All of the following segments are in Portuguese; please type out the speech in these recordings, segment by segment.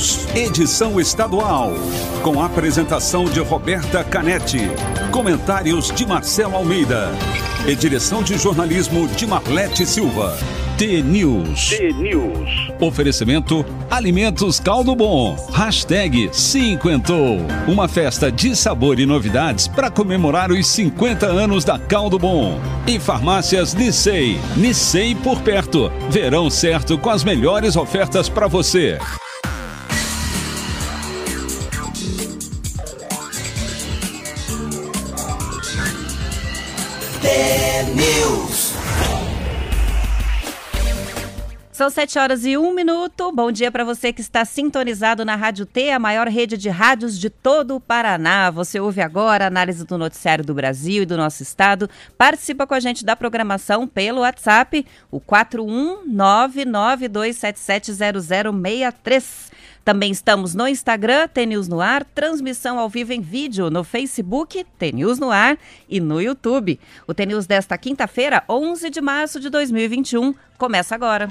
News, edição estadual. Com apresentação de Roberta Canetti. Comentários de Marcelo Almeida. E direção de jornalismo de Marlete Silva. T-News. T-News. Oferecimento Alimentos Caldo Bom. Hashtag Cinquentou. Uma festa de sabor e novidades para comemorar os 50 anos da Caldo Bom. E farmácias Nissei. Nissei por perto. Verão certo com as melhores ofertas para você. São sete horas e um minuto. Bom dia para você que está sintonizado na Rádio T, a maior rede de rádios de todo o Paraná. Você ouve agora a análise do noticiário do Brasil e do nosso estado. Participa com a gente da programação pelo WhatsApp, o 41992770063. Também estamos no Instagram, TNews no ar, transmissão ao vivo em vídeo no Facebook, TNews no ar e no YouTube. O TNews desta quinta-feira, 11 de março de 2021, começa agora.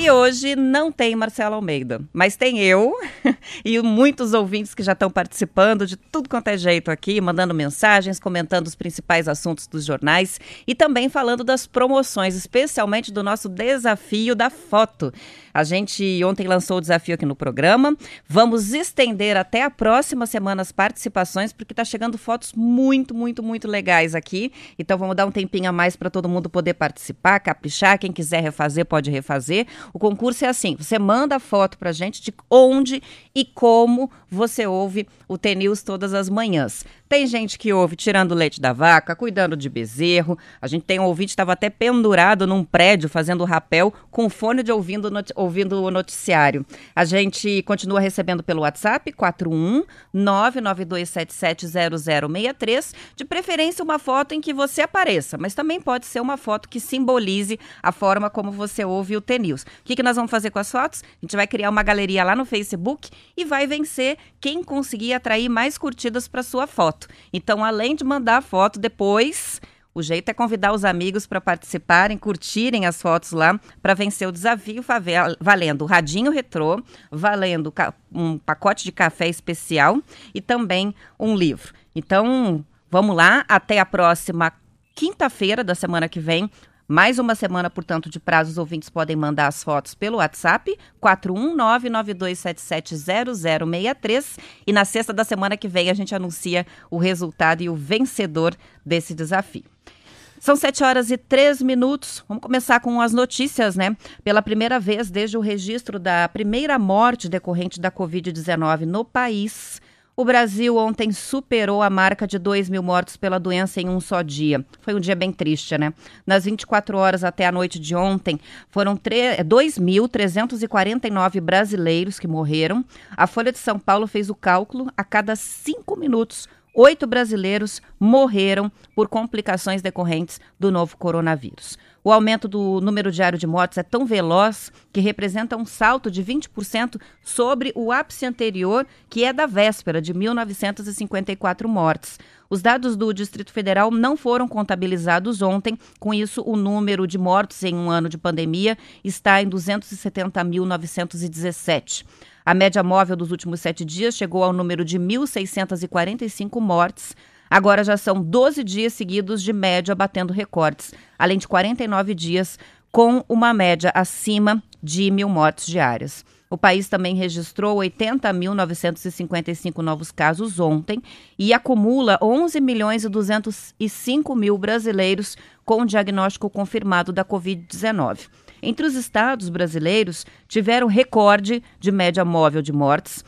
E hoje não tem Marcelo Almeida, mas tem eu e muitos ouvintes que já estão participando de tudo quanto é jeito aqui, mandando mensagens, comentando os principais assuntos dos jornais e também falando das promoções, especialmente do nosso desafio da foto. A gente ontem lançou o desafio aqui no programa. Vamos estender até a próxima semana as participações, porque está chegando fotos muito, muito, muito legais aqui. Então vamos dar um tempinho a mais para todo mundo poder participar, caprichar. Quem quiser refazer, pode refazer. O concurso é assim: você manda a foto para gente de onde e como você ouve o T-News todas as manhãs. Tem gente que ouve tirando leite da vaca, cuidando de bezerro. A gente tem um ouvinte que estava até pendurado num prédio fazendo rapel com fone de ouvindo, ouvindo o noticiário. A gente continua recebendo pelo WhatsApp 41 992770063, de preferência uma foto em que você apareça, mas também pode ser uma foto que simbolize a forma como você ouve o T-News. O que, que nós vamos fazer com as fotos? A gente vai criar uma galeria lá no Facebook e vai vencer quem conseguir atrair mais curtidas para sua foto. Então, além de mandar a foto depois, o jeito é convidar os amigos para participarem, curtirem as fotos lá, para vencer o desafio, valendo o radinho retrô, valendo um pacote de café especial e também um livro. Então, vamos lá, até a próxima quinta-feira da semana que vem. Mais uma semana, portanto, de prazo, os ouvintes podem mandar as fotos pelo WhatsApp, 41992770063. E na sexta da semana que vem a gente anuncia o resultado e o vencedor desse desafio. São sete horas e três minutos. Vamos começar com as notícias, né? Pela primeira vez desde o registro da primeira morte decorrente da Covid-19 no país, o Brasil ontem superou a marca de 2 mil mortos pela doença em um só dia. Foi um dia bem triste, né? Nas 24 horas até a noite de ontem, foram 2.349 brasileiros que morreram. A Folha de São Paulo fez o cálculo: a cada cinco minutos, oito brasileiros morreram por complicações decorrentes do novo coronavírus. O aumento do número diário de mortes é tão veloz que representa um salto de 20% sobre o ápice anterior, que é da véspera de 1954 mortes. Os dados do Distrito Federal não foram contabilizados ontem, com isso, o número de mortos em um ano de pandemia está em 270.917. A média móvel dos últimos sete dias chegou ao número de 1.645 mortes. Agora já são 12 dias seguidos de média batendo recordes, além de 49 dias com uma média acima de mil mortes diárias. O país também registrou 80.955 novos casos ontem e acumula 11 milhões e 205 mil brasileiros com diagnóstico confirmado da Covid-19. Entre os estados brasileiros, tiveram recorde de média móvel de mortes.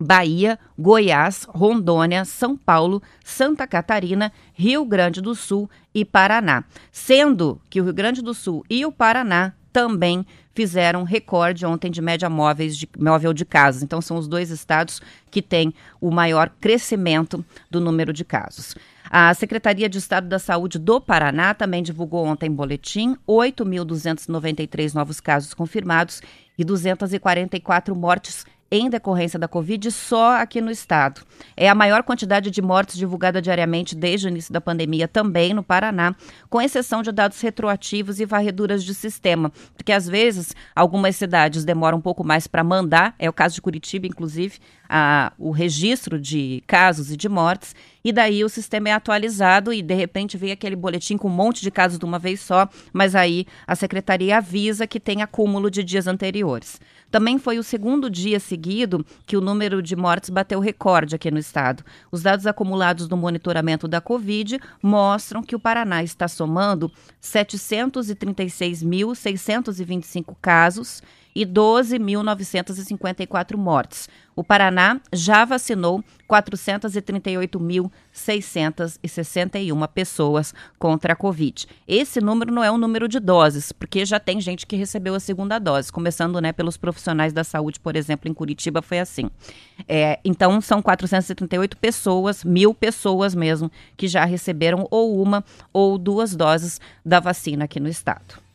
Bahia, Goiás, Rondônia, São Paulo, Santa Catarina, Rio Grande do Sul e Paraná. Sendo que o Rio Grande do Sul e o Paraná também fizeram recorde ontem de média móveis de, móvel de casos. Então, são os dois estados que têm o maior crescimento do número de casos. A Secretaria de Estado da Saúde do Paraná também divulgou ontem boletim 8.293 novos casos confirmados e 244 mortes em decorrência da Covid só aqui no estado. É a maior quantidade de mortes divulgada diariamente desde o início da pandemia também no Paraná, com exceção de dados retroativos e varreduras de sistema, porque às vezes algumas cidades demoram um pouco mais para mandar, é o caso de Curitiba, inclusive, a, o registro de casos e de mortes, e daí o sistema é atualizado e de repente vem aquele boletim com um monte de casos de uma vez só, mas aí a secretaria avisa que tem acúmulo de dias anteriores. Também foi o segundo dia seguido que o número de mortes bateu recorde aqui no estado. Os dados acumulados no monitoramento da Covid mostram que o Paraná está somando 736.625 casos e 12.954 mortes. O Paraná já vacinou 438.661 pessoas contra a Covid. Esse número não é um número de doses, porque já tem gente que recebeu a segunda dose, começando né, pelos profissionais da saúde, por exemplo, em Curitiba foi assim. É, então, são 438 pessoas, mil pessoas mesmo, que já receberam ou uma ou duas doses da vacina aqui no estado.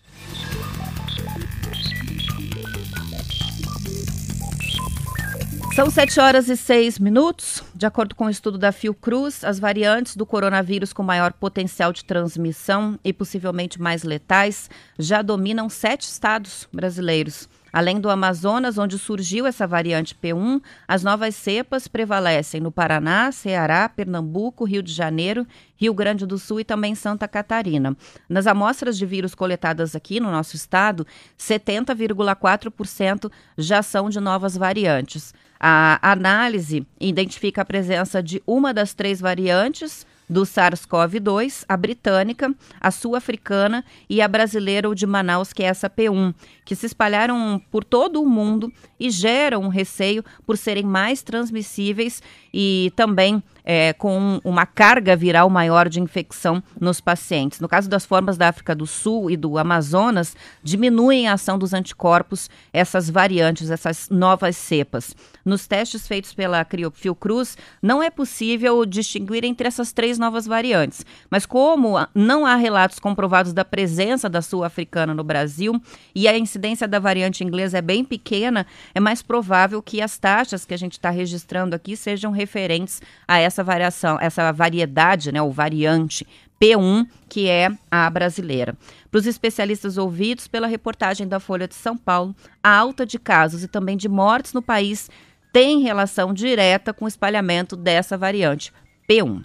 São 7 horas e 6 minutos. De acordo com o um estudo da Fiocruz, as variantes do coronavírus com maior potencial de transmissão e possivelmente mais letais já dominam sete estados brasileiros. Além do Amazonas, onde surgiu essa variante P1, as novas cepas prevalecem no Paraná, Ceará, Pernambuco, Rio de Janeiro, Rio Grande do Sul e também Santa Catarina. Nas amostras de vírus coletadas aqui no nosso estado, 70,4% já são de novas variantes. A análise identifica a presença de uma das três variantes do SARS-CoV-2, a britânica, a sul-africana e a brasileira ou de Manaus, que é essa P1, que se espalharam por todo o mundo e geram um receio por serem mais transmissíveis e também é, com uma carga viral maior de infecção nos pacientes. No caso das formas da África do Sul e do Amazonas, diminuem a ação dos anticorpos, essas variantes, essas novas cepas. Nos testes feitos pela Fiocruz, não é possível distinguir entre essas três novas variantes. Mas como não há relatos comprovados da presença da sul-africana no Brasil e a incidência da variante inglesa é bem pequena, é mais provável que as taxas que a gente está registrando aqui sejam referentes a essa variação, essa variedade, né, ou variante P1, que é a brasileira. Para os especialistas ouvidos pela reportagem da Folha de São Paulo, a alta de casos e também de mortes no país tem relação direta com o espalhamento dessa variante P1.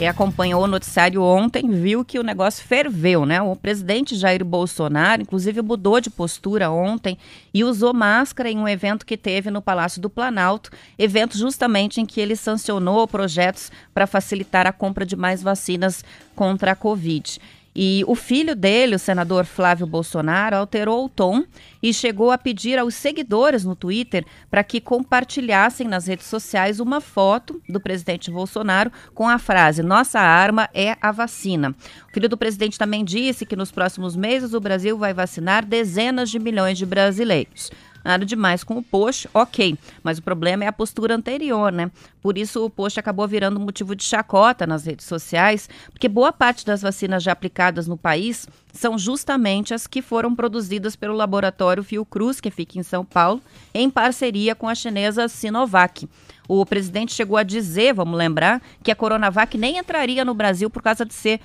Quem acompanhou o noticiário ontem viu que o negócio ferveu, né? O presidente Jair Bolsonaro, inclusive, mudou de postura ontem e usou máscara em um evento que teve no Palácio do Planalto, evento justamente em que ele sancionou projetos para facilitar a compra de mais vacinas contra a Covid. E o filho dele, o senador Flávio Bolsonaro, alterou o tom e chegou a pedir aos seguidores no Twitter para que compartilhassem nas redes sociais uma foto do presidente Bolsonaro com a frase: Nossa arma é a vacina. O filho do presidente também disse que nos próximos meses o Brasil vai vacinar dezenas de milhões de brasileiros. Nada demais com o post, ok. Mas o problema é a postura anterior, né? Por isso o post acabou virando motivo de chacota nas redes sociais, porque boa parte das vacinas já aplicadas no país são justamente as que foram produzidas pelo laboratório Fiocruz, que fica em São Paulo, em parceria com a chinesa Sinovac. O presidente chegou a dizer, vamos lembrar, que a Coronavac nem entraria no Brasil por causa de ser,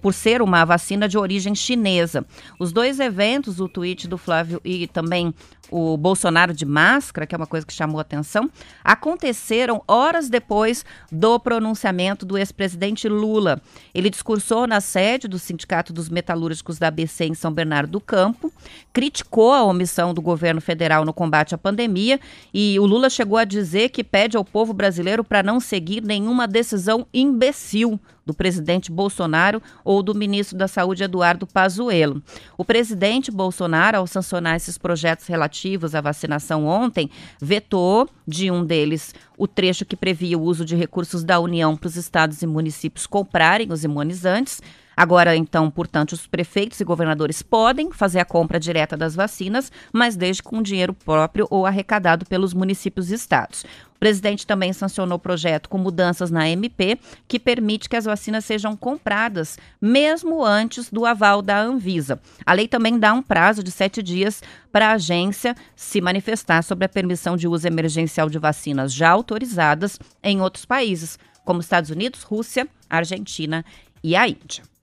por ser uma vacina de origem chinesa. Os dois eventos, o tweet do Flávio e também o Bolsonaro de máscara, que é uma coisa que chamou atenção, aconteceram horas depois do pronunciamento do ex-presidente Lula. Ele discursou na sede do Sindicato dos Metalúrgicos da ABC em São Bernardo do Campo, criticou a omissão do governo federal no combate à pandemia e o Lula chegou a dizer que pede ao povo brasileiro para não seguir nenhuma decisão imbecil do presidente Bolsonaro ou do ministro da Saúde Eduardo Pazuello. O presidente Bolsonaro, ao sancionar esses projetos relativos à vacinação ontem, vetou de um deles o trecho que previa o uso de recursos da União para os estados e municípios comprarem os imunizantes. Agora, então, portanto, os prefeitos e governadores podem fazer a compra direta das vacinas, mas desde com dinheiro próprio ou arrecadado pelos municípios e estados. O presidente também sancionou o projeto com mudanças na MP, que permite que as vacinas sejam compradas mesmo antes do aval da Anvisa. A lei também dá um prazo de sete dias para a agência se manifestar sobre a permissão de uso emergencial de vacinas já autorizadas em outros países, como Estados Unidos, Rússia, Argentina e a Índia.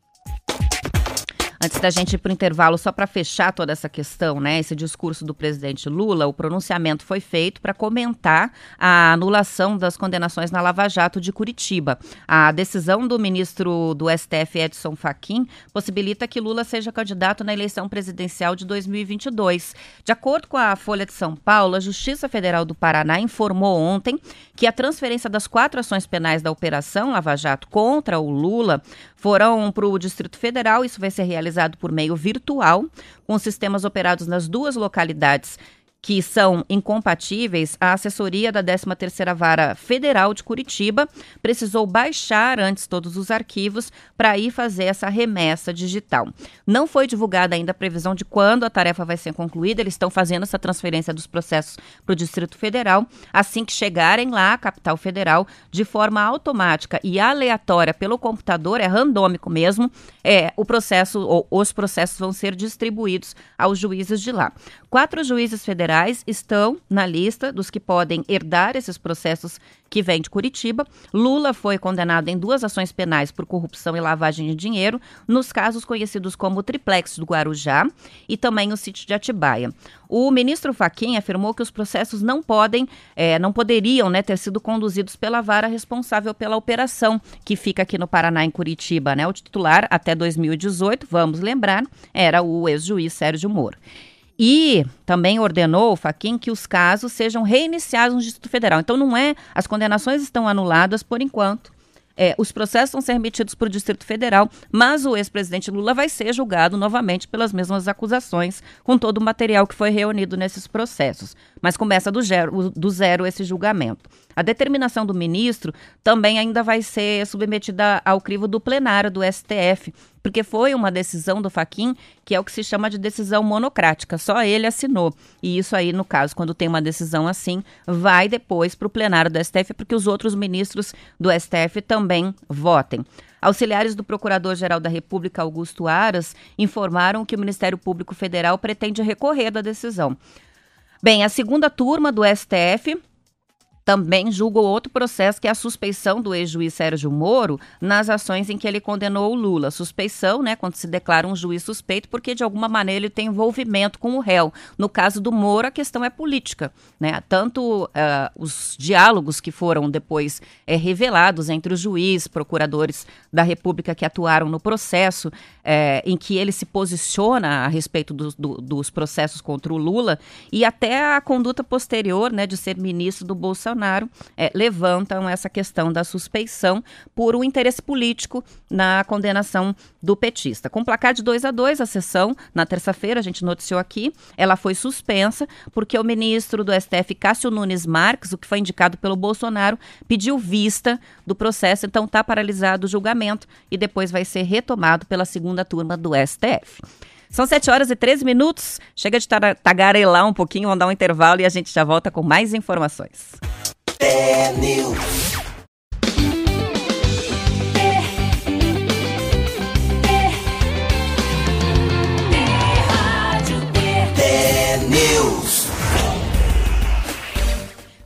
Antes da gente ir para o intervalo, só para fechar toda essa questão, né? Esse discurso do presidente Lula, o pronunciamento foi feito para comentar a anulação das condenações na Lava Jato de Curitiba. A decisão do ministro do STF, Edson Fachin, possibilita que Lula seja candidato na eleição presidencial de 2022. De acordo com a Folha de São Paulo, a Justiça Federal do Paraná informou ontem que a transferência das quatro ações penais da Operação Lava Jato contra o Lula foram para o Distrito Federal. Isso vai ser realizado por meio virtual, com sistemas operados nas duas localidades que são incompatíveis, a assessoria da 13ª Vara Federal de Curitiba precisou baixar antes todos os arquivos para ir fazer essa remessa digital. Não foi divulgada ainda a previsão de quando a tarefa vai ser concluída, eles estão fazendo essa transferência dos processos para o Distrito Federal. Assim que chegarem lá, a capital federal, de forma automática e aleatória pelo computador, é randômico mesmo, é, o processo ou os processos vão ser distribuídos aos juízes de lá. Quatro juízes federais estão na lista dos que podem herdar esses processos que vêm de Curitiba. Lula foi condenado em duas ações penais por corrupção e lavagem de dinheiro, nos casos conhecidos como o triplex do Guarujá e também o sítio de Atibaia. O ministro Faquim afirmou que os processos não podem, é, não poderiam né, ter sido conduzidos pela vara responsável pela operação que fica aqui no Paraná, em Curitiba. Né? O titular, até 2018, vamos lembrar, era o ex-juiz Sérgio Moro. E também ordenou, Faquim, que os casos sejam reiniciados no Distrito Federal. Então não é, as condenações estão anuladas por enquanto. É, os processos vão ser remetidos para o Distrito Federal, mas o ex-presidente Lula vai ser julgado novamente pelas mesmas acusações, com todo o material que foi reunido nesses processos. Mas começa do zero, do zero esse julgamento. A determinação do ministro também ainda vai ser submetida ao crivo do plenário do STF, porque foi uma decisão do Faquin que é o que se chama de decisão monocrática, só ele assinou. E isso aí, no caso, quando tem uma decisão assim, vai depois para o plenário do STF, porque os outros ministros do STF também votem. Auxiliares do Procurador-Geral da República, Augusto Aras, informaram que o Ministério Público Federal pretende recorrer da decisão. Bem, a segunda turma do STF também julgou outro processo que é a suspeição do ex-juiz Sérgio Moro nas ações em que ele condenou o Lula. Suspeição, né, quando se declara um juiz suspeito, porque de alguma maneira ele tem envolvimento com o réu. No caso do Moro, a questão é política, né? Tanto uh, os diálogos que foram depois é, revelados entre os juízes, procuradores da República que atuaram no processo, é, em que ele se posiciona a respeito do, do, dos processos contra o Lula, e até a conduta posterior, né, de ser ministro do Bolsonaro Bolsonaro é, levantam essa questão da suspeição por um interesse político na condenação do petista. Com placar de 2 a 2 a sessão, na terça-feira, a gente noticiou aqui, ela foi suspensa porque o ministro do STF, Cássio Nunes Marques, o que foi indicado pelo Bolsonaro, pediu vista do processo, então está paralisado o julgamento e depois vai ser retomado pela segunda turma do STF. São 7 horas e 13 minutos. Chega de tagarelar um pouquinho, vamos dar um intervalo e a gente já volta com mais informações. É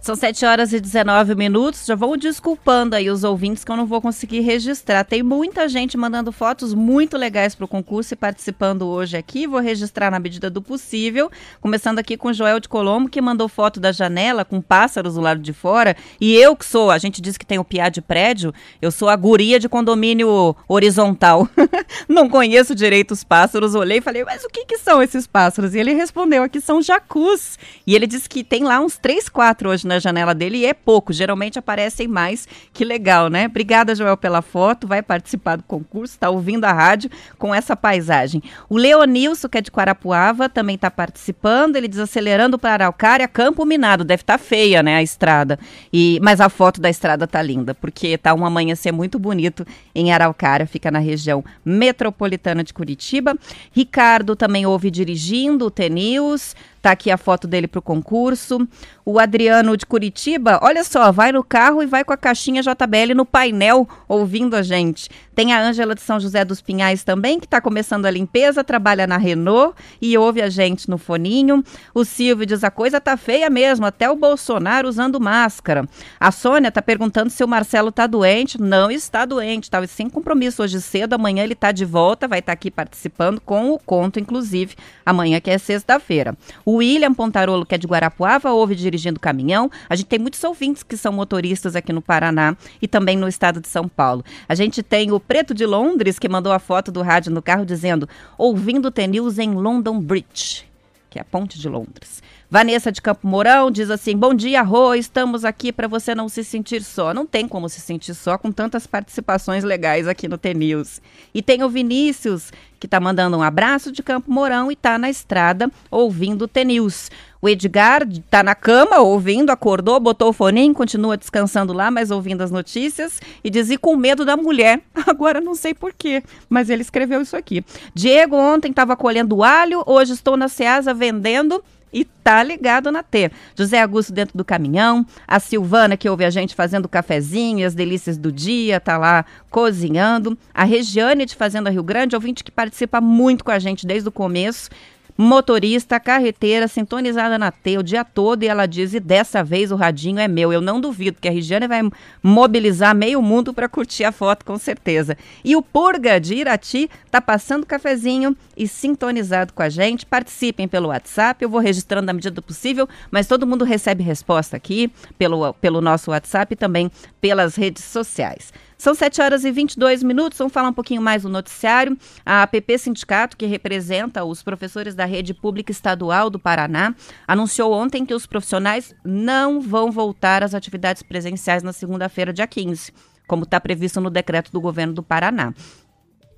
São 7 horas e 19 minutos. Já vou desculpando aí os ouvintes que eu não vou conseguir registrar. Tem muita gente mandando fotos muito legais para o concurso e participando hoje aqui. Vou registrar na medida do possível. Começando aqui com Joel de Colombo, que mandou foto da janela com pássaros do lado de fora. E eu que sou, a gente diz que tem o piá de prédio, eu sou a guria de condomínio horizontal. não conheço direito os pássaros. Olhei e falei, mas o que, que são esses pássaros? E ele respondeu, aqui são jacus. E ele disse que tem lá uns 3, 4 hoje na na janela dele e é pouco, geralmente aparecem mais. Que legal, né? Obrigada, Joel, pela foto, vai participar do concurso, está ouvindo a rádio com essa paisagem. O Leonilson, que é de Quarapuava, também está participando, ele desacelerando para Araucária, Campo Minado, deve estar tá feia, né, a estrada. E Mas a foto da estrada tá linda, porque tá um amanhecer muito bonito em Araucária, fica na região metropolitana de Curitiba. Ricardo também ouve dirigindo o T-News, Tá aqui a foto dele para o concurso. O Adriano de Curitiba, olha só, vai no carro e vai com a caixinha JBL no painel ouvindo a gente. Tem a Ângela de São José dos Pinhais também, que está começando a limpeza, trabalha na Renault e ouve a gente no foninho. O Silvio diz: a coisa tá feia mesmo, até o Bolsonaro usando máscara. A Sônia está perguntando se o Marcelo está doente. Não está doente, estava sem compromisso hoje cedo. Amanhã ele está de volta, vai estar tá aqui participando com o conto, inclusive, amanhã que é sexta-feira. O o William Pontarolo, que é de Guarapuava, ouve dirigindo caminhão. A gente tem muitos ouvintes que são motoristas aqui no Paraná e também no estado de São Paulo. A gente tem o Preto de Londres, que mandou a foto do rádio no carro dizendo: ouvindo T-News em London Bridge, que é a ponte de Londres. Vanessa de Campo Mourão diz assim: Bom dia, Rô, estamos aqui para você não se sentir só. Não tem como se sentir só com tantas participações legais aqui no T-News. E tem o Vinícius, que está mandando um abraço de Campo Mourão e está na estrada ouvindo o T-News. O Edgar está na cama ouvindo, acordou, botou o foninho, continua descansando lá, mas ouvindo as notícias e diz: e com medo da mulher. Agora não sei porquê, mas ele escreveu isso aqui. Diego ontem estava colhendo alho, hoje estou na Ceasa vendendo e tá ligado na T. José Augusto dentro do caminhão, a Silvana que ouve a gente fazendo cafezinho, as delícias do dia, tá lá cozinhando, a Regiane de Fazenda Rio Grande, ouvinte que participa muito com a gente desde o começo, motorista, carreteira, sintonizada na T o dia todo e ela diz: e dessa vez o radinho é meu. Eu não duvido que a Regiane vai mobilizar meio mundo para curtir a foto, com certeza. E o Purga de Irati tá passando cafezinho e sintonizado com a gente. Participem pelo WhatsApp, eu vou registrando na medida do possível, mas todo mundo recebe resposta aqui pelo, pelo nosso WhatsApp e também pelas redes sociais. São 7 horas e 22 minutos. Vamos falar um pouquinho mais do noticiário. A APP Sindicato, que representa os professores da rede pública estadual do Paraná, anunciou ontem que os profissionais não vão voltar às atividades presenciais na segunda-feira, dia 15, como está previsto no decreto do governo do Paraná.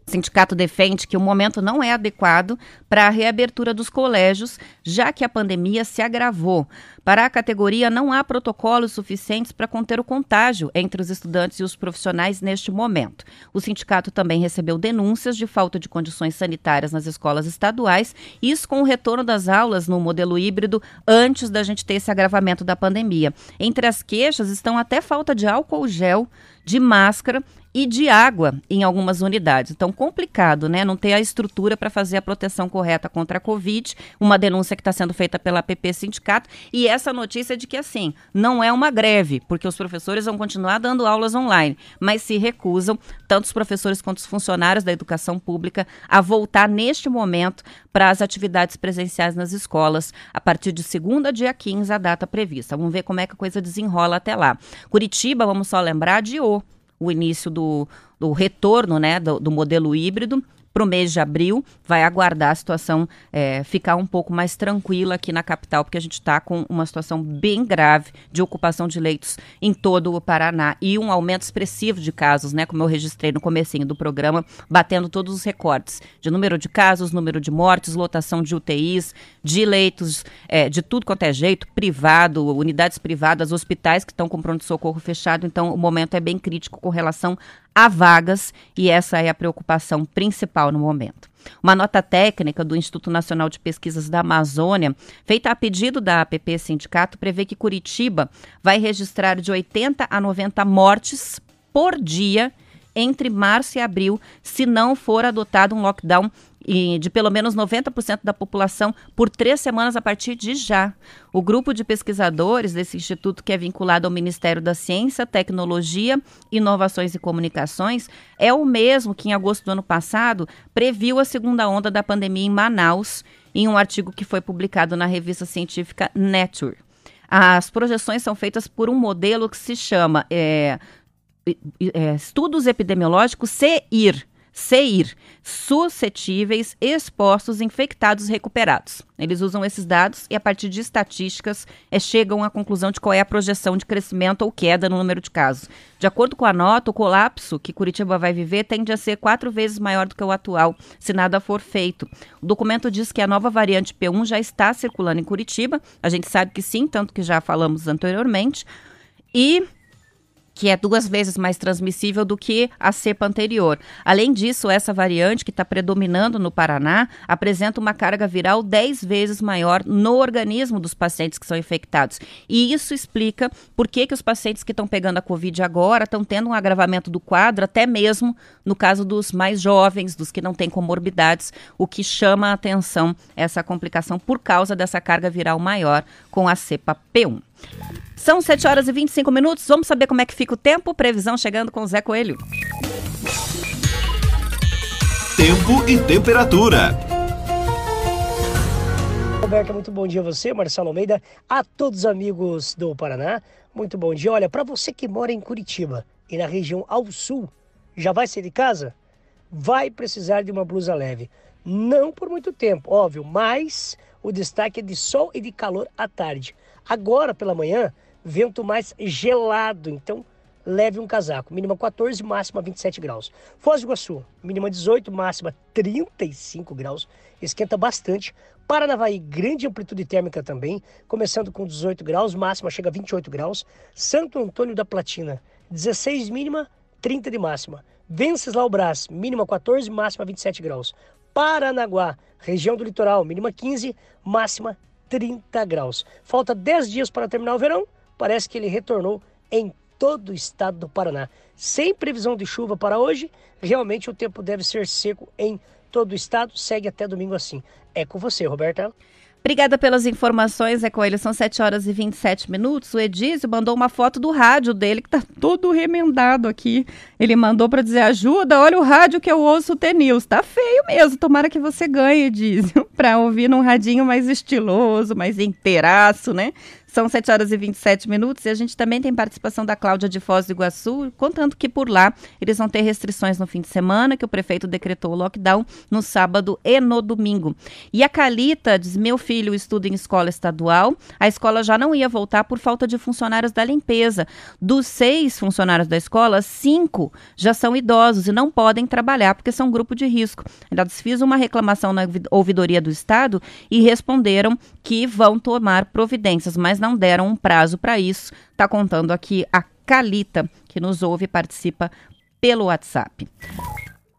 O sindicato defende que o momento não é adequado para a reabertura dos colégios, já que a pandemia se agravou. Para a categoria, não há protocolos suficientes para conter o contágio entre os estudantes e os profissionais neste momento. O sindicato também recebeu denúncias de falta de condições sanitárias nas escolas estaduais, isso com o retorno das aulas no modelo híbrido antes da gente ter esse agravamento da pandemia. Entre as queixas estão até falta de álcool gel, de máscara e de água em algumas unidades. Então, complicado, né? Não ter a estrutura para fazer a proteção correta contra a Covid. Uma denúncia que está sendo feita pela PP Sindicato. E essa notícia de que, assim, não é uma greve, porque os professores vão continuar dando aulas online, mas se recusam, tanto os professores quanto os funcionários da educação pública, a voltar neste momento para as atividades presenciais nas escolas, a partir de segunda, dia 15, a data prevista. Vamos ver como é que a coisa desenrola até lá. Curitiba, vamos só lembrar, adiou o início do, do retorno né, do, do modelo híbrido para o mês de abril, vai aguardar a situação é, ficar um pouco mais tranquila aqui na capital, porque a gente está com uma situação bem grave de ocupação de leitos em todo o Paraná e um aumento expressivo de casos, né? Como eu registrei no comecinho do programa, batendo todos os recordes de número de casos, número de mortes, lotação de UTIs, de leitos, é, de tudo quanto é jeito, privado, unidades privadas, hospitais que estão com pronto-socorro fechado. Então, o momento é bem crítico com relação a vagas e essa é a preocupação principal no momento. Uma nota técnica do Instituto Nacional de Pesquisas da Amazônia, feita a pedido da APP Sindicato, prevê que Curitiba vai registrar de 80 a 90 mortes por dia entre março e abril, se não for adotado um lockdown de pelo menos 90% da população por três semanas a partir de já. O grupo de pesquisadores desse instituto, que é vinculado ao Ministério da Ciência, Tecnologia, Inovações e Comunicações, é o mesmo que, em agosto do ano passado, previu a segunda onda da pandemia em Manaus, em um artigo que foi publicado na revista científica Nature. As projeções são feitas por um modelo que se chama é, é, Estudos Epidemiológicos CIR CEIR, suscetíveis, expostos, infectados recuperados. Eles usam esses dados e, a partir de estatísticas, é, chegam à conclusão de qual é a projeção de crescimento ou queda no número de casos. De acordo com a nota, o colapso que Curitiba vai viver tende a ser quatro vezes maior do que o atual, se nada for feito. O documento diz que a nova variante P1 já está circulando em Curitiba. A gente sabe que sim, tanto que já falamos anteriormente. E que é duas vezes mais transmissível do que a cepa anterior. Além disso, essa variante, que está predominando no Paraná, apresenta uma carga viral 10 vezes maior no organismo dos pacientes que são infectados. E isso explica por que, que os pacientes que estão pegando a Covid agora estão tendo um agravamento do quadro, até mesmo no caso dos mais jovens, dos que não têm comorbidades, o que chama a atenção essa complicação por causa dessa carga viral maior com a cepa P1. São 7 horas e 25 minutos. Vamos saber como é que fica o tempo. Previsão chegando com o Zé Coelho. Tempo e temperatura. Roberta, muito bom dia a você, Marcelo Almeida, a todos os amigos do Paraná. Muito bom dia. Olha, para você que mora em Curitiba e na região ao sul, já vai sair de casa? Vai precisar de uma blusa leve. Não por muito tempo, óbvio, mas o destaque é de sol e de calor à tarde. Agora pela manhã, vento mais gelado, então leve um casaco. Mínima 14, máxima 27 graus. Foz do Iguaçu, mínima 18, máxima 35 graus. Esquenta bastante. Paranavaí, grande amplitude térmica também, começando com 18 graus, máxima chega a 28 graus. Santo Antônio da Platina, 16 mínima, 30 de máxima. Venceslau Brás, mínima 14, máxima 27 graus. Paranaguá, região do litoral, mínima 15, máxima 30 graus. Falta 10 dias para terminar o verão parece que ele retornou em todo o estado do Paraná. Sem previsão de chuva para hoje, realmente o tempo deve ser seco em todo o estado. Segue até domingo assim. É com você, Roberta. Obrigada pelas informações, é Coelho. São 7 horas e 27 minutos. O Edísio mandou uma foto do rádio dele, que tá todo remendado aqui. Ele mandou para dizer: ajuda, olha o rádio que eu ouço o T-News. Tá feio mesmo. Tomara que você ganhe, Edísio, para ouvir num radinho mais estiloso, mais inteiraço, né? São 7 horas e 27 minutos e a gente também tem participação da Cláudia de Foz do Iguaçu, contando que por lá eles vão ter restrições no fim de semana, que o prefeito decretou o lockdown no sábado e no domingo. E a Calita diz: meu filho estuda em escola estadual, a escola já não ia voltar por falta de funcionários da limpeza. Dos seis funcionários da escola, cinco já são idosos e não podem trabalhar porque são grupo de risco. Eles fiz uma reclamação na ouvidoria do Estado e responderam que vão tomar providências, mas não não deram um prazo para isso. Está contando aqui a Calita, que nos ouve e participa pelo WhatsApp.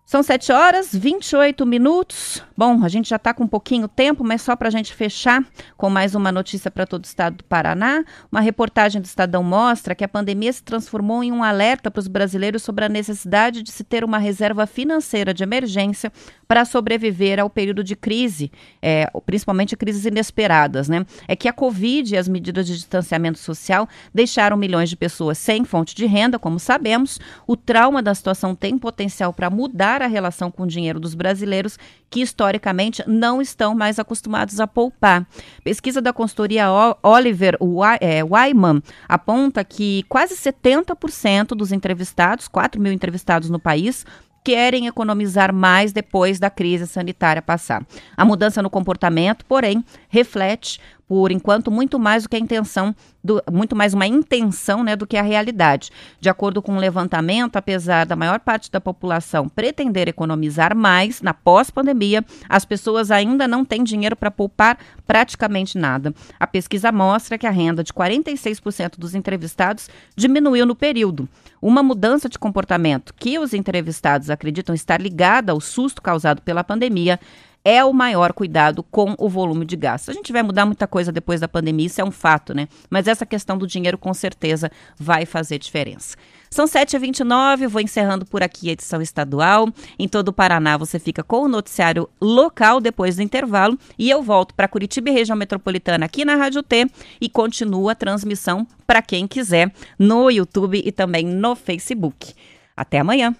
São 7 horas 28 minutos. Bom, a gente já está com um pouquinho tempo, mas só para a gente fechar com mais uma notícia para todo o estado do Paraná. Uma reportagem do Estadão mostra que a pandemia se transformou em um alerta para os brasileiros sobre a necessidade de se ter uma reserva financeira de emergência para sobreviver ao período de crise, é, principalmente crises inesperadas, né? É que a Covid e as medidas de distanciamento social deixaram milhões de pessoas sem fonte de renda, como sabemos. O trauma da situação tem potencial para mudar a relação com o dinheiro dos brasileiros que historicamente não estão mais acostumados a poupar. Pesquisa da consultoria Oliver é, Wyman aponta que quase 70% dos entrevistados, 4 mil entrevistados no país, querem economizar mais depois da crise sanitária passar. A mudança no comportamento, porém, reflete por enquanto, muito mais do que a intenção, do, muito mais uma intenção né, do que a realidade. De acordo com o um levantamento, apesar da maior parte da população pretender economizar mais na pós-pandemia, as pessoas ainda não têm dinheiro para poupar praticamente nada. A pesquisa mostra que a renda de 46% dos entrevistados diminuiu no período. Uma mudança de comportamento que os entrevistados acreditam estar ligada ao susto causado pela pandemia é o maior cuidado com o volume de gasto. A gente vai mudar muita coisa depois da pandemia, isso é um fato, né? Mas essa questão do dinheiro com certeza vai fazer diferença. São 7h29, vou encerrando por aqui a edição estadual. Em todo o Paraná você fica com o noticiário local depois do intervalo e eu volto para Curitiba e região metropolitana aqui na Rádio T e continua a transmissão para quem quiser no YouTube e também no Facebook. Até amanhã.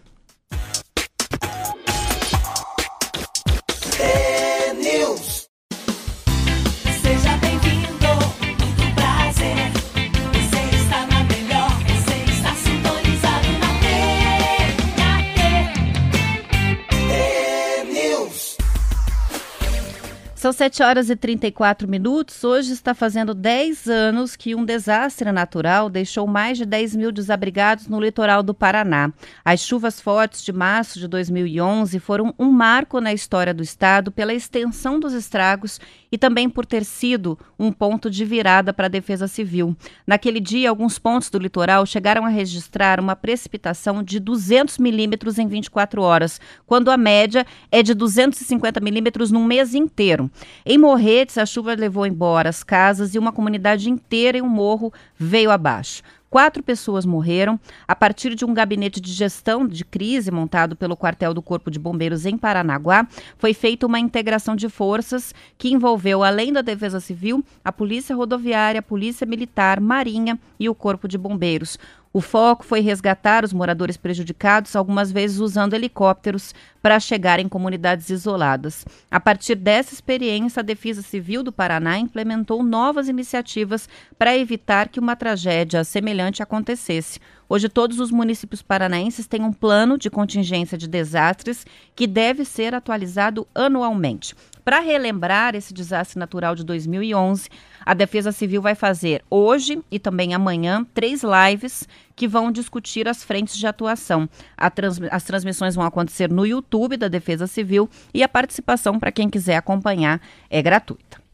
São 7 horas e 34 minutos. Hoje está fazendo 10 anos que um desastre natural deixou mais de 10 mil desabrigados no litoral do Paraná. As chuvas fortes de março de 2011 foram um marco na história do estado pela extensão dos estragos e também por ter sido um ponto de virada para a Defesa Civil. Naquele dia, alguns pontos do litoral chegaram a registrar uma precipitação de 200 milímetros em 24 horas, quando a média é de 250 milímetros num mês inteiro. Em Morretes, a chuva levou embora as casas e uma comunidade inteira em um morro veio abaixo. Quatro pessoas morreram. A partir de um gabinete de gestão de crise montado pelo quartel do Corpo de Bombeiros em Paranaguá, foi feita uma integração de forças que envolveu, além da Defesa Civil, a Polícia Rodoviária, a Polícia Militar, Marinha e o Corpo de Bombeiros. O foco foi resgatar os moradores prejudicados, algumas vezes usando helicópteros para chegar em comunidades isoladas. A partir dessa experiência, a Defesa Civil do Paraná implementou novas iniciativas para evitar que uma tragédia semelhante acontecesse. Hoje, todos os municípios paranaenses têm um plano de contingência de desastres que deve ser atualizado anualmente. Para relembrar esse desastre natural de 2011, a Defesa Civil vai fazer hoje e também amanhã três lives que vão discutir as frentes de atuação. Trans as transmissões vão acontecer no YouTube da Defesa Civil e a participação para quem quiser acompanhar é gratuita.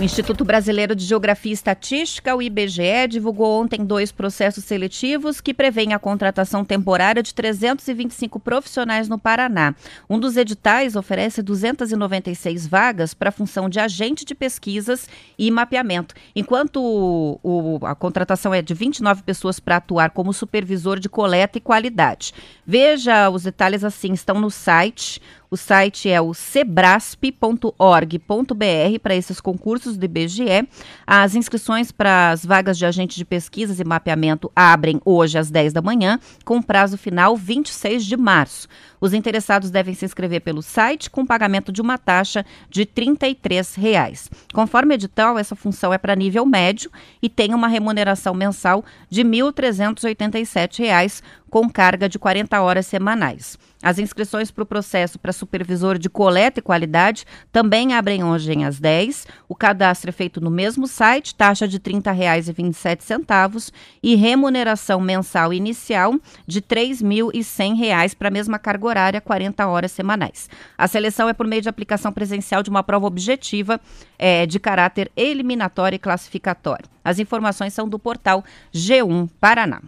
O Instituto Brasileiro de Geografia e Estatística, o IBGE, divulgou ontem dois processos seletivos que prevêem a contratação temporária de 325 profissionais no Paraná. Um dos editais oferece 296 vagas para a função de agente de pesquisas e mapeamento, enquanto o, o, a contratação é de 29 pessoas para atuar como supervisor de coleta e qualidade. Veja os detalhes assim, estão no site o site é o sebrasp.org.br para esses concursos do IBGE. As inscrições para as vagas de agente de pesquisas e mapeamento abrem hoje às 10 da manhã, com prazo final 26 de março. Os interessados devem se inscrever pelo site com pagamento de uma taxa de 33 reais. Conforme edital, essa função é para nível médio e tem uma remuneração mensal de R$ 1.387, com carga de 40 horas semanais. As inscrições para o processo para supervisor de coleta e qualidade também abrem hoje às 10. O cadastro é feito no mesmo site, taxa de R$ 30,27 e remuneração mensal inicial de R$ 3.100 para a mesma carga horária, 40 horas semanais. A seleção é por meio de aplicação presencial de uma prova objetiva é, de caráter eliminatório e classificatório. As informações são do portal G1 Paraná.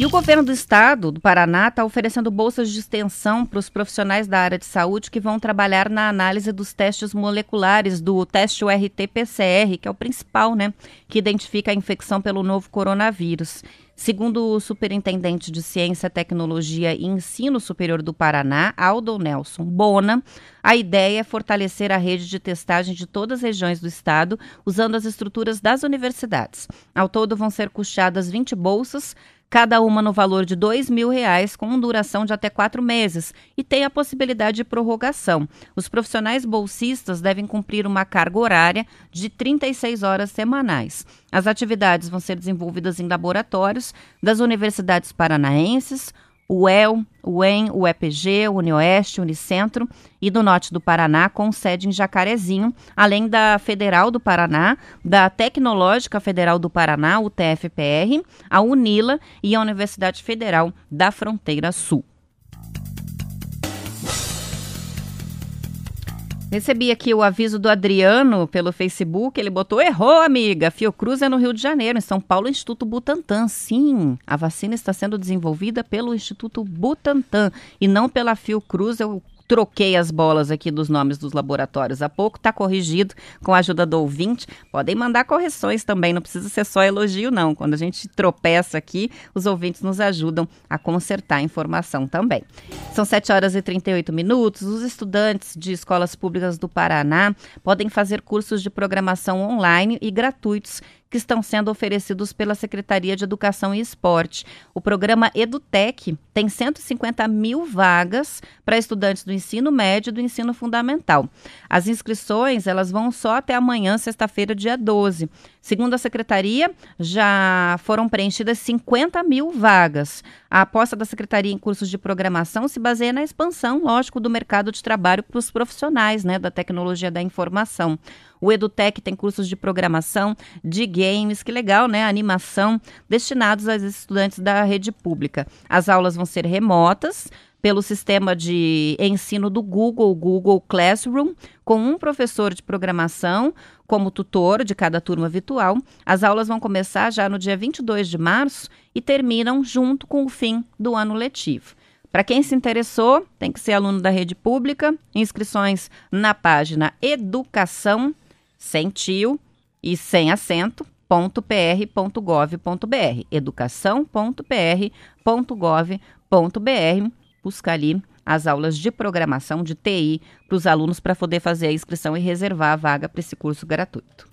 E o governo do estado do Paraná está oferecendo bolsas de extensão para os profissionais da área de saúde que vão trabalhar na análise dos testes moleculares do teste URT-PCR, que é o principal, né, que identifica a infecção pelo novo coronavírus. Segundo o superintendente de Ciência, Tecnologia e Ensino Superior do Paraná, Aldo Nelson Bona, a ideia é fortalecer a rede de testagem de todas as regiões do estado, usando as estruturas das universidades. Ao todo, vão ser custeadas 20 bolsas cada uma no valor de R$ reais, com duração de até quatro meses, e tem a possibilidade de prorrogação. Os profissionais bolsistas devem cumprir uma carga horária de 36 horas semanais. As atividades vão ser desenvolvidas em laboratórios das universidades paranaenses, o EL, o EM, o EPG, o Unioeste, o Unicentro e do Norte do Paraná, com sede em Jacarezinho, além da Federal do Paraná, da Tecnológica Federal do Paraná, o TFPR, a UNILA e a Universidade Federal da Fronteira Sul. Recebi aqui o aviso do Adriano pelo Facebook. Ele botou: errou, amiga. Fiocruz é no Rio de Janeiro, em São Paulo, Instituto Butantan. Sim, a vacina está sendo desenvolvida pelo Instituto Butantan e não pela Fiocruz. Eu troquei as bolas aqui dos nomes dos laboratórios há pouco, está corrigido com a ajuda do ouvinte. Podem mandar correções também, não precisa ser só elogio, não. Quando a gente tropeça aqui, os ouvintes nos ajudam a consertar a informação também. São 7 horas e 38 minutos. Os estudantes de escolas públicas do Paraná podem fazer cursos de programação online e gratuitos que estão sendo oferecidos pela Secretaria de Educação e Esporte. O programa EduTech tem 150 mil vagas para estudantes do ensino médio e do ensino fundamental. As inscrições elas vão só até amanhã, sexta-feira, dia 12. Segundo a secretaria, já foram preenchidas 50 mil vagas. A aposta da secretaria em cursos de programação se baseia na expansão, lógico, do mercado de trabalho para os profissionais né, da tecnologia da informação. O EduTech tem cursos de programação, de games, que legal, né? Animação, destinados aos estudantes da rede pública. As aulas vão ser remotas, pelo sistema de ensino do Google, Google Classroom, com um professor de programação como tutor de cada turma virtual. As aulas vão começar já no dia 22 de março e terminam junto com o fim do ano letivo. Para quem se interessou, tem que ser aluno da rede pública. Inscrições na página Educação, sem tio e sem acento, .pr.gov.br, educação.pr.gov.br buscar ali as aulas de programação de TI para os alunos para poder fazer a inscrição e reservar a vaga para esse curso gratuito.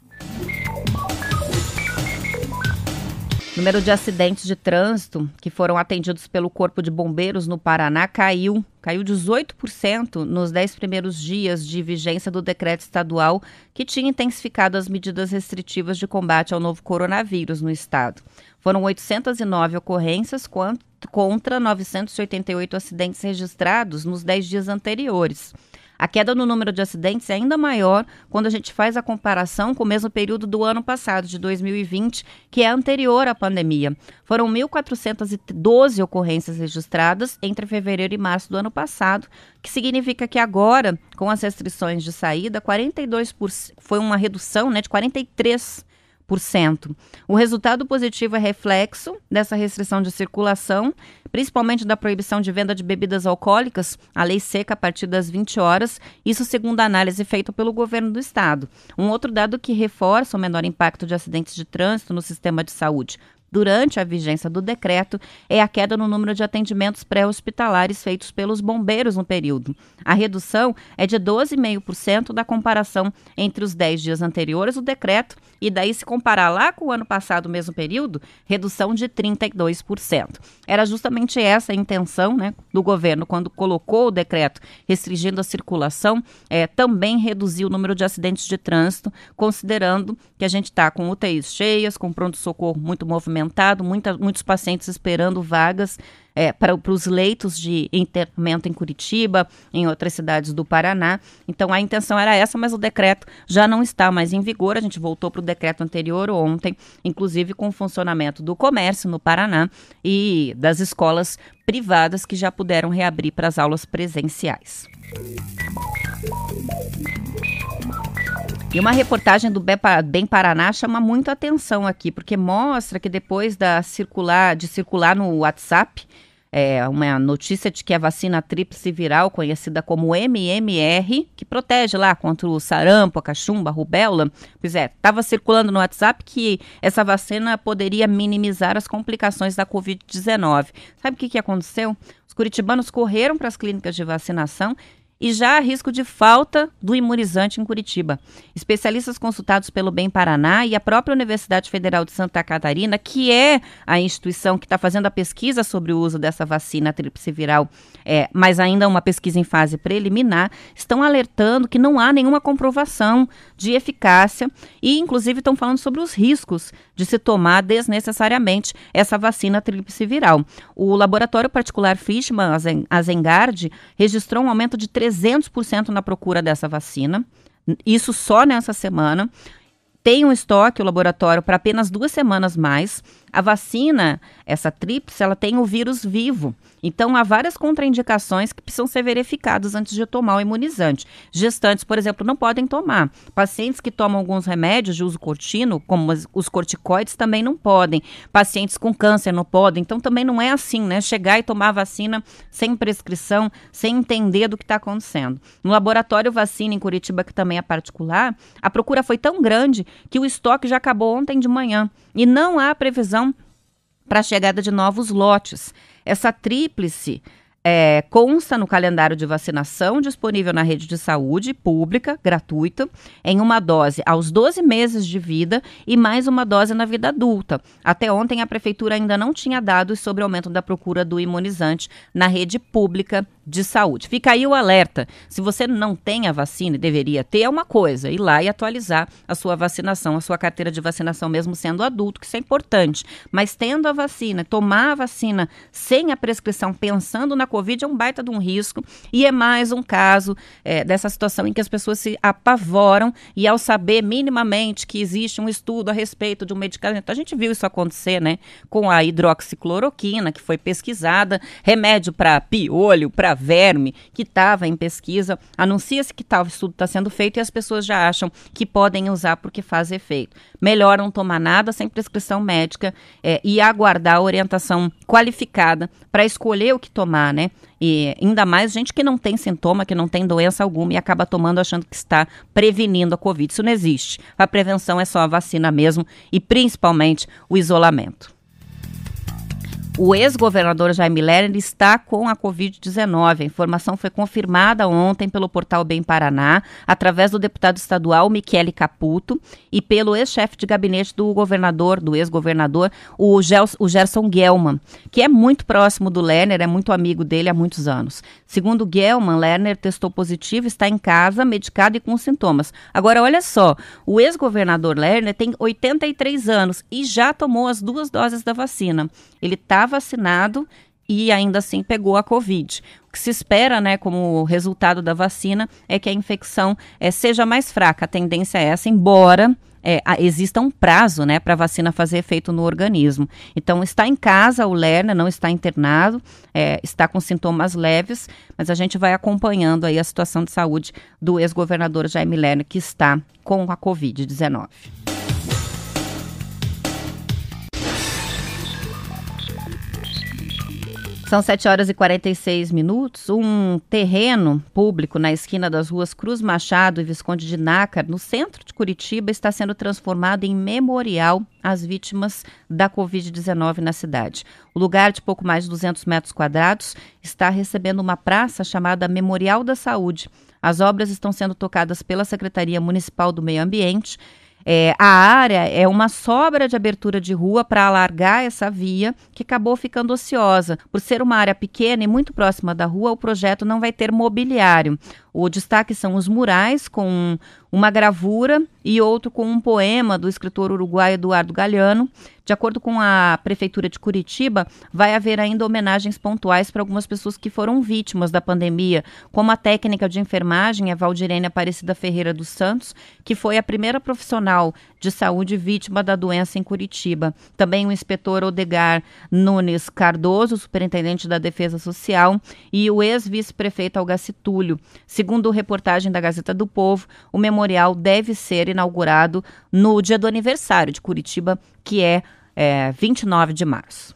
Número de acidentes de trânsito que foram atendidos pelo Corpo de Bombeiros no Paraná caiu, caiu 18% nos 10 primeiros dias de vigência do decreto estadual que tinha intensificado as medidas restritivas de combate ao novo coronavírus no estado. Foram 809 ocorrências contra 988 acidentes registrados nos 10 dias anteriores. A queda no número de acidentes é ainda maior quando a gente faz a comparação com o mesmo período do ano passado, de 2020, que é anterior à pandemia. Foram 1.412 ocorrências registradas entre fevereiro e março do ano passado, que significa que agora, com as restrições de saída, 42% foi uma redução né, de 43%. O resultado positivo é reflexo dessa restrição de circulação, principalmente da proibição de venda de bebidas alcoólicas, a lei seca a partir das 20 horas, isso segundo a análise feita pelo governo do estado. Um outro dado que reforça o menor impacto de acidentes de trânsito no sistema de saúde durante a vigência do decreto é a queda no número de atendimentos pré-hospitalares feitos pelos bombeiros no período. A redução é de 12,5% da comparação entre os 10 dias anteriores ao decreto e daí se comparar lá com o ano passado, mesmo período, redução de 32%. Era justamente essa a intenção né, do governo quando colocou o decreto restringindo a circulação, é, também reduzir o número de acidentes de trânsito, considerando que a gente está com UTIs cheias, com pronto-socorro muito movimentado aumentado, muita, muitos pacientes esperando vagas é, para os leitos de internamento em Curitiba, em outras cidades do Paraná. Então a intenção era essa, mas o decreto já não está mais em vigor. A gente voltou para o decreto anterior ontem, inclusive com o funcionamento do comércio no Paraná e das escolas privadas que já puderam reabrir para as aulas presenciais. E uma reportagem do Bem Paraná chama muito atenção aqui, porque mostra que depois da circular, de circular no WhatsApp, é, uma notícia de que a vacina tríplice viral, conhecida como MMR, que protege lá contra o sarampo, a cachumba, a rubéola, pois é, estava circulando no WhatsApp que essa vacina poderia minimizar as complicações da Covid-19. Sabe o que, que aconteceu? Os curitibanos correram para as clínicas de vacinação e já há risco de falta do imunizante em Curitiba. Especialistas consultados pelo Bem Paraná e a própria Universidade Federal de Santa Catarina, que é a instituição que está fazendo a pesquisa sobre o uso dessa vacina tríplice viral, é, mas ainda uma pesquisa em fase preliminar, estão alertando que não há nenhuma comprovação de eficácia e, inclusive, estão falando sobre os riscos de se tomar desnecessariamente essa vacina tríplice viral. O laboratório particular Fishman Azengard registrou um aumento de 300% na procura dessa vacina. Isso só nessa semana. Tem um estoque, o laboratório, para apenas duas semanas mais. A vacina, essa tríplice, ela tem o vírus vivo. Então, há várias contraindicações que precisam ser verificadas antes de tomar o imunizante. Gestantes, por exemplo, não podem tomar. Pacientes que tomam alguns remédios de uso contínuo, como os corticoides, também não podem. Pacientes com câncer não podem. Então, também não é assim, né? Chegar e tomar a vacina sem prescrição, sem entender do que está acontecendo. No laboratório Vacina em Curitiba, que também é particular, a procura foi tão grande que o estoque já acabou ontem de manhã. E não há previsão para a chegada de novos lotes. Essa tríplice é, consta no calendário de vacinação disponível na rede de saúde pública, gratuita, em uma dose aos 12 meses de vida e mais uma dose na vida adulta. Até ontem, a Prefeitura ainda não tinha dados sobre o aumento da procura do imunizante na rede pública de saúde. Fica aí o alerta. Se você não tem a vacina e deveria ter, é uma coisa, ir lá e atualizar a sua vacinação, a sua carteira de vacinação, mesmo sendo adulto, que isso é importante. Mas tendo a vacina, tomar a vacina sem a prescrição, pensando na Covid, é um baita de um risco. E é mais um caso é, dessa situação em que as pessoas se apavoram e, ao saber minimamente que existe um estudo a respeito de um medicamento, a gente viu isso acontecer, né? Com a hidroxicloroquina, que foi pesquisada, remédio para piolho, para verme, que estava em pesquisa. Anuncia-se que tal estudo está sendo feito e as pessoas já acham que podem usar porque faz efeito. Melhor não tomar nada sem prescrição médica é, e aguardar a orientação qualificada para escolher o que tomar, né? E ainda mais gente que não tem sintoma, que não tem doença alguma e acaba tomando achando que está prevenindo a Covid. Isso não existe. A prevenção é só a vacina mesmo e principalmente o isolamento. O ex-governador Jaime Lerner está com a Covid-19. A informação foi confirmada ontem pelo portal Bem Paraná, através do deputado estadual Michele Caputo e pelo ex-chefe de gabinete do governador, do ex-governador, o, o Gerson Gelman, que é muito próximo do Lerner, é muito amigo dele há muitos anos. Segundo Gelman, Lerner testou positivo, está em casa, medicado e com sintomas. Agora, olha só, o ex-governador Lerner tem 83 anos e já tomou as duas doses da vacina. Ele está vacinado e ainda assim pegou a Covid. O que se espera, né, como resultado da vacina, é que a infecção é, seja mais fraca. A tendência é essa, embora é, exista um prazo, né, para a vacina fazer efeito no organismo. Então, está em casa o Lerner, não está internado, é, está com sintomas leves, mas a gente vai acompanhando aí a situação de saúde do ex-governador Jaime Lerner, que está com a Covid-19. São 7 horas e 46 minutos. Um terreno público na esquina das ruas Cruz Machado e Visconde de Nácar, no centro de Curitiba, está sendo transformado em memorial às vítimas da Covid-19 na cidade. O lugar, de pouco mais de 200 metros quadrados, está recebendo uma praça chamada Memorial da Saúde. As obras estão sendo tocadas pela Secretaria Municipal do Meio Ambiente é, a área é uma sobra de abertura de rua para alargar essa via, que acabou ficando ociosa. Por ser uma área pequena e muito próxima da rua, o projeto não vai ter mobiliário. O destaque são os murais com uma gravura e outro com um poema do escritor uruguaio Eduardo Galeano. De acordo com a Prefeitura de Curitiba, vai haver ainda homenagens pontuais para algumas pessoas que foram vítimas da pandemia, como a técnica de enfermagem, a Valdirene Aparecida Ferreira dos Santos, que foi a primeira profissional de saúde vítima da doença em Curitiba. Também o inspetor Odegar Nunes Cardoso, superintendente da Defesa Social, e o ex-vice-prefeito Algaci Túlio. Segundo reportagem da Gazeta do Povo, o memorial deve ser inaugurado no dia do aniversário de Curitiba, que é, é 29 de março.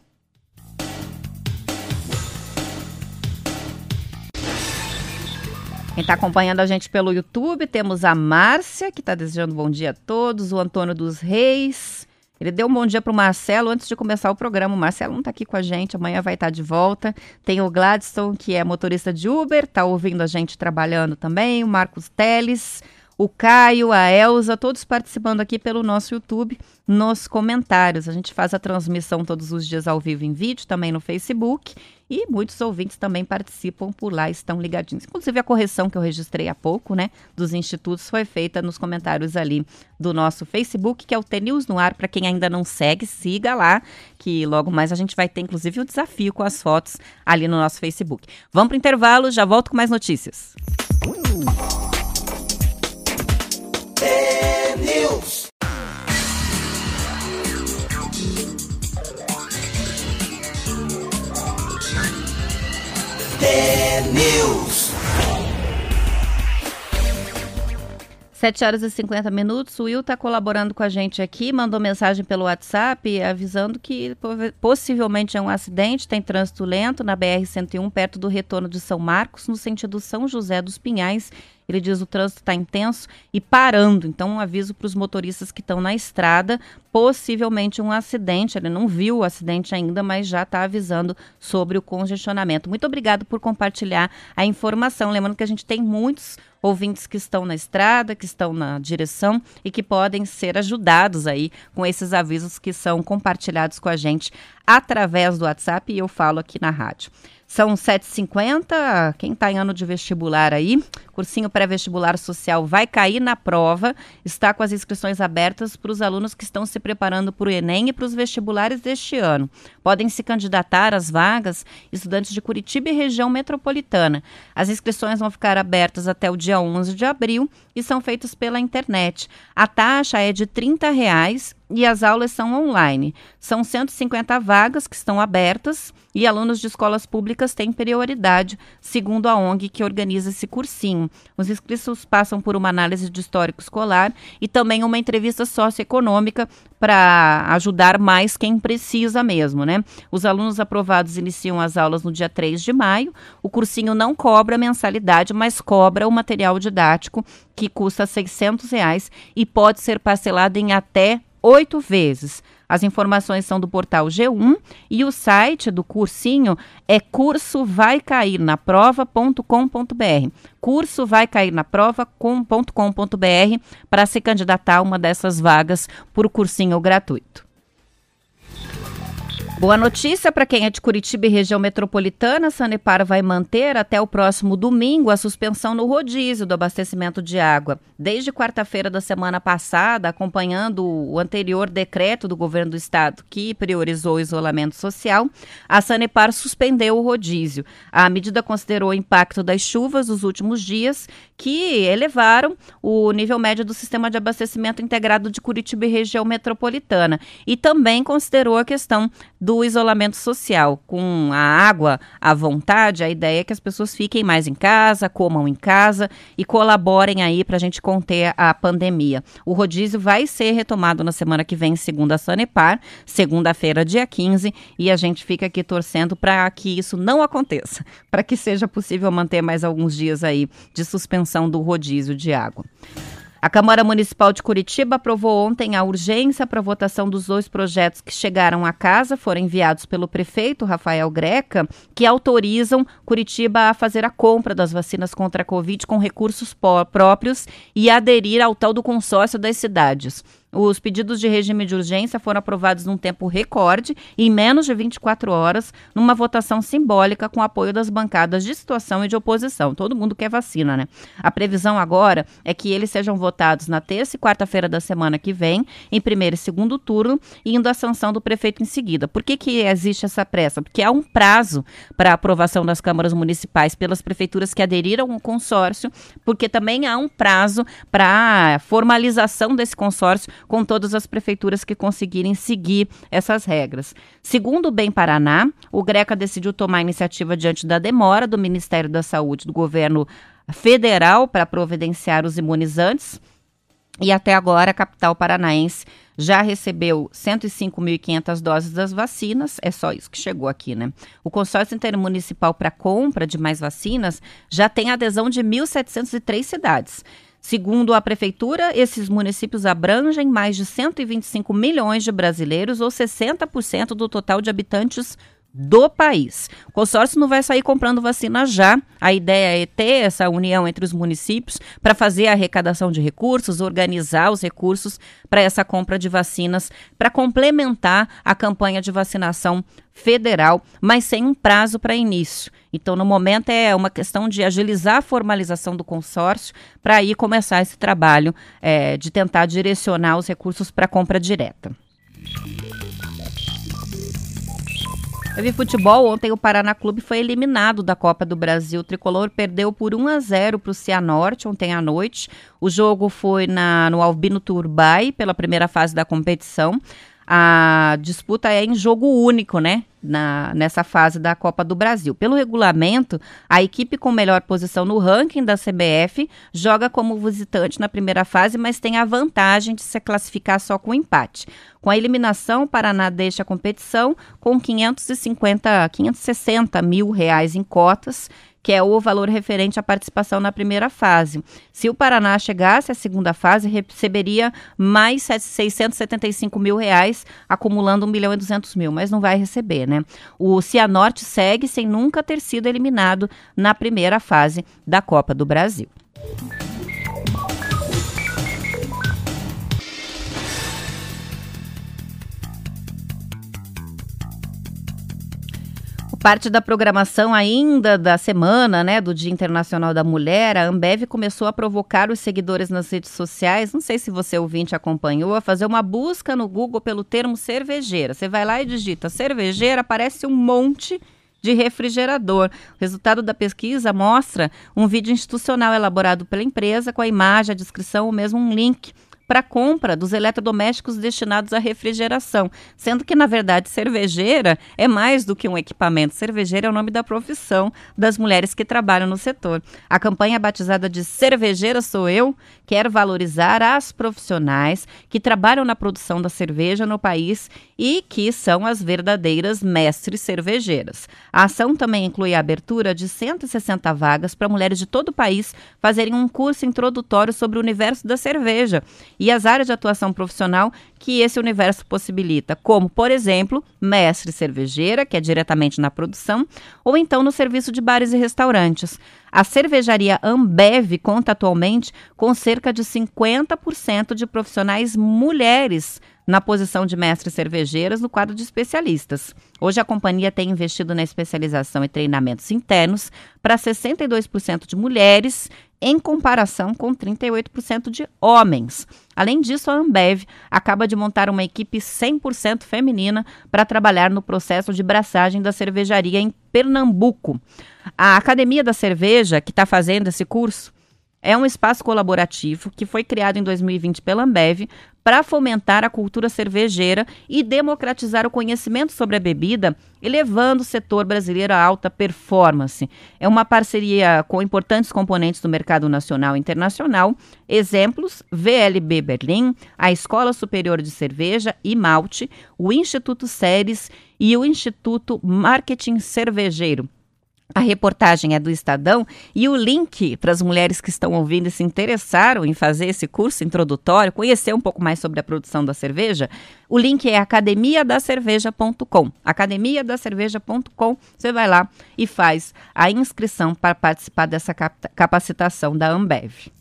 Quem está acompanhando a gente pelo YouTube, temos a Márcia, que está desejando bom dia a todos, o Antônio dos Reis. Ele deu um bom dia para o Marcelo antes de começar o programa. O Marcelo não está aqui com a gente, amanhã vai estar tá de volta. Tem o Gladstone, que é motorista de Uber, está ouvindo a gente trabalhando também. O Marcos Teles, o Caio, a Elza, todos participando aqui pelo nosso YouTube nos comentários. A gente faz a transmissão todos os dias ao vivo em vídeo, também no Facebook. E muitos ouvintes também participam por lá, estão ligadinhos. Inclusive a correção que eu registrei há pouco, né, dos institutos foi feita nos comentários ali do nosso Facebook, que é o TNews no ar. Para quem ainda não segue, siga lá, que logo mais a gente vai ter inclusive o desafio com as fotos ali no nosso Facebook. Vamos para o intervalo, já volto com mais notícias. News. News. 7 horas e 50 minutos. O Will está colaborando com a gente aqui, mandou mensagem pelo WhatsApp avisando que possivelmente é um acidente, tem trânsito lento na BR-101, perto do retorno de São Marcos, no sentido São José dos Pinhais Ele diz o trânsito está intenso e parando. Então, um aviso para os motoristas que estão na estrada, possivelmente um acidente. Ele não viu o acidente ainda, mas já está avisando sobre o congestionamento. Muito obrigado por compartilhar a informação. Lembrando que a gente tem muitos ouvintes que estão na estrada, que estão na direção e que podem ser ajudados aí com esses avisos que são compartilhados com a gente através do WhatsApp e eu falo aqui na rádio. São 7h50. Quem está em ano de vestibular aí, cursinho pré-vestibular social vai cair na prova. Está com as inscrições abertas para os alunos que estão se preparando para o Enem e para os vestibulares deste ano. Podem se candidatar às vagas estudantes de Curitiba e região metropolitana. As inscrições vão ficar abertas até o dia 11 de abril e são feitas pela internet. A taxa é de 30 reais e as aulas são online. São 150 vagas que estão abertas e alunos de escolas públicas têm prioridade, segundo a ONG que organiza esse cursinho. Os inscritos passam por uma análise de histórico escolar e também uma entrevista socioeconômica para ajudar mais quem precisa mesmo, né? Os alunos aprovados iniciam as aulas no dia 3 de maio. O cursinho não cobra mensalidade, mas cobra o material didático que custa 600 reais e pode ser parcelado em até oito vezes. As informações são do portal G1 e o site do cursinho é cursovaicaiirnaprova.com.br. Curso vai cair na prova.com.br para se candidatar a uma dessas vagas por cursinho gratuito. Boa notícia para quem é de Curitiba e região metropolitana. A Sanepar vai manter até o próximo domingo a suspensão no rodízio do abastecimento de água. Desde quarta-feira da semana passada, acompanhando o anterior decreto do governo do estado que priorizou o isolamento social, a Sanepar suspendeu o rodízio. A medida considerou o impacto das chuvas dos últimos dias, que elevaram o nível médio do sistema de abastecimento integrado de Curitiba e região metropolitana, e também considerou a questão do isolamento social. Com a água à vontade, a ideia é que as pessoas fiquem mais em casa, comam em casa e colaborem aí para a gente conter a pandemia. O rodízio vai ser retomado na semana que vem, segundo a Sanepar, segunda-feira, dia 15, e a gente fica aqui torcendo para que isso não aconteça, para que seja possível manter mais alguns dias aí de suspensão do rodízio de água. A Câmara Municipal de Curitiba aprovou ontem a urgência para votação dos dois projetos que chegaram à casa, foram enviados pelo prefeito Rafael Greca, que autorizam Curitiba a fazer a compra das vacinas contra a Covid com recursos próprios e aderir ao tal do consórcio das cidades. Os pedidos de regime de urgência foram aprovados num tempo recorde, em menos de 24 horas, numa votação simbólica com apoio das bancadas de situação e de oposição. Todo mundo quer vacina, né? A previsão agora é que eles sejam votados na terça e quarta-feira da semana que vem, em primeiro e segundo turno, indo à sanção do prefeito em seguida. Por que, que existe essa pressa? Porque há um prazo para aprovação das câmaras municipais pelas prefeituras que aderiram ao consórcio, porque também há um prazo para formalização desse consórcio com todas as prefeituras que conseguirem seguir essas regras. Segundo o Bem Paraná, o Greca decidiu tomar iniciativa diante da demora do Ministério da Saúde do governo federal para providenciar os imunizantes. E até agora, a capital paranaense já recebeu 105.500 doses das vacinas, é só isso que chegou aqui, né? O consórcio intermunicipal para compra de mais vacinas já tem adesão de 1.703 cidades. Segundo a prefeitura, esses municípios abrangem mais de 125 milhões de brasileiros, ou 60% do total de habitantes do país. O consórcio não vai sair comprando vacina já. A ideia é ter essa união entre os municípios para fazer a arrecadação de recursos, organizar os recursos para essa compra de vacinas, para complementar a campanha de vacinação federal, mas sem um prazo para início. Então, no momento, é uma questão de agilizar a formalização do consórcio para aí começar esse trabalho é, de tentar direcionar os recursos para compra direta. Teve futebol, ontem o Paraná Clube foi eliminado da Copa do Brasil. O tricolor perdeu por 1 a 0 para o Cianorte ontem à noite. O jogo foi na, no Albino Turbay, pela primeira fase da competição. A disputa é em jogo único, né? na, nessa fase da Copa do Brasil. Pelo regulamento, a equipe com melhor posição no ranking da CBF joga como visitante na primeira fase, mas tem a vantagem de se classificar só com empate. Com a eliminação, o Paraná deixa a competição com 550, 560 mil reais em cotas que é o valor referente à participação na primeira fase. Se o Paraná chegasse à segunda fase, receberia mais 675 mil reais, acumulando 1 milhão e 200 mil, mas não vai receber, né? O Cianorte segue sem nunca ter sido eliminado na primeira fase da Copa do Brasil. Parte da programação ainda da semana, né, do Dia Internacional da Mulher, a Ambev começou a provocar os seguidores nas redes sociais. Não sei se você ouvinte acompanhou, a fazer uma busca no Google pelo termo cervejeira. Você vai lá e digita cervejeira, aparece um monte de refrigerador. O resultado da pesquisa mostra um vídeo institucional elaborado pela empresa com a imagem, a descrição ou mesmo um link para compra dos eletrodomésticos destinados à refrigeração, sendo que, na verdade, cervejeira é mais do que um equipamento. Cervejeira é o nome da profissão das mulheres que trabalham no setor. A campanha batizada de Cervejeira Sou Eu quer valorizar as profissionais que trabalham na produção da cerveja no país e que são as verdadeiras mestres cervejeiras. A ação também inclui a abertura de 160 vagas para mulheres de todo o país fazerem um curso introdutório sobre o universo da cerveja e as áreas de atuação profissional que esse universo possibilita, como, por exemplo, mestre cervejeira, que é diretamente na produção, ou então no serviço de bares e restaurantes. A cervejaria Ambev conta atualmente com cerca de 50% de profissionais mulheres na posição de mestres cervejeiras no quadro de especialistas. Hoje a companhia tem investido na especialização e treinamentos internos para 62% de mulheres, em comparação com 38% de homens. Além disso, a Ambev acaba de montar uma equipe 100% feminina para trabalhar no processo de braçagem da cervejaria em Pernambuco. A Academia da Cerveja, que está fazendo esse curso, é um espaço colaborativo que foi criado em 2020 pela Ambev para fomentar a cultura cervejeira e democratizar o conhecimento sobre a bebida, elevando o setor brasileiro à alta performance. É uma parceria com importantes componentes do mercado nacional e internacional. Exemplos: VLB Berlim, a Escola Superior de Cerveja e Malte, o Instituto Ceres e o Instituto Marketing Cervejeiro. A reportagem é do Estadão e o link para as mulheres que estão ouvindo e se interessaram em fazer esse curso introdutório, conhecer um pouco mais sobre a produção da cerveja, o link é academiadacerveja.com. Academiadacerveja.com, você vai lá e faz a inscrição para participar dessa capacitação da Ambev.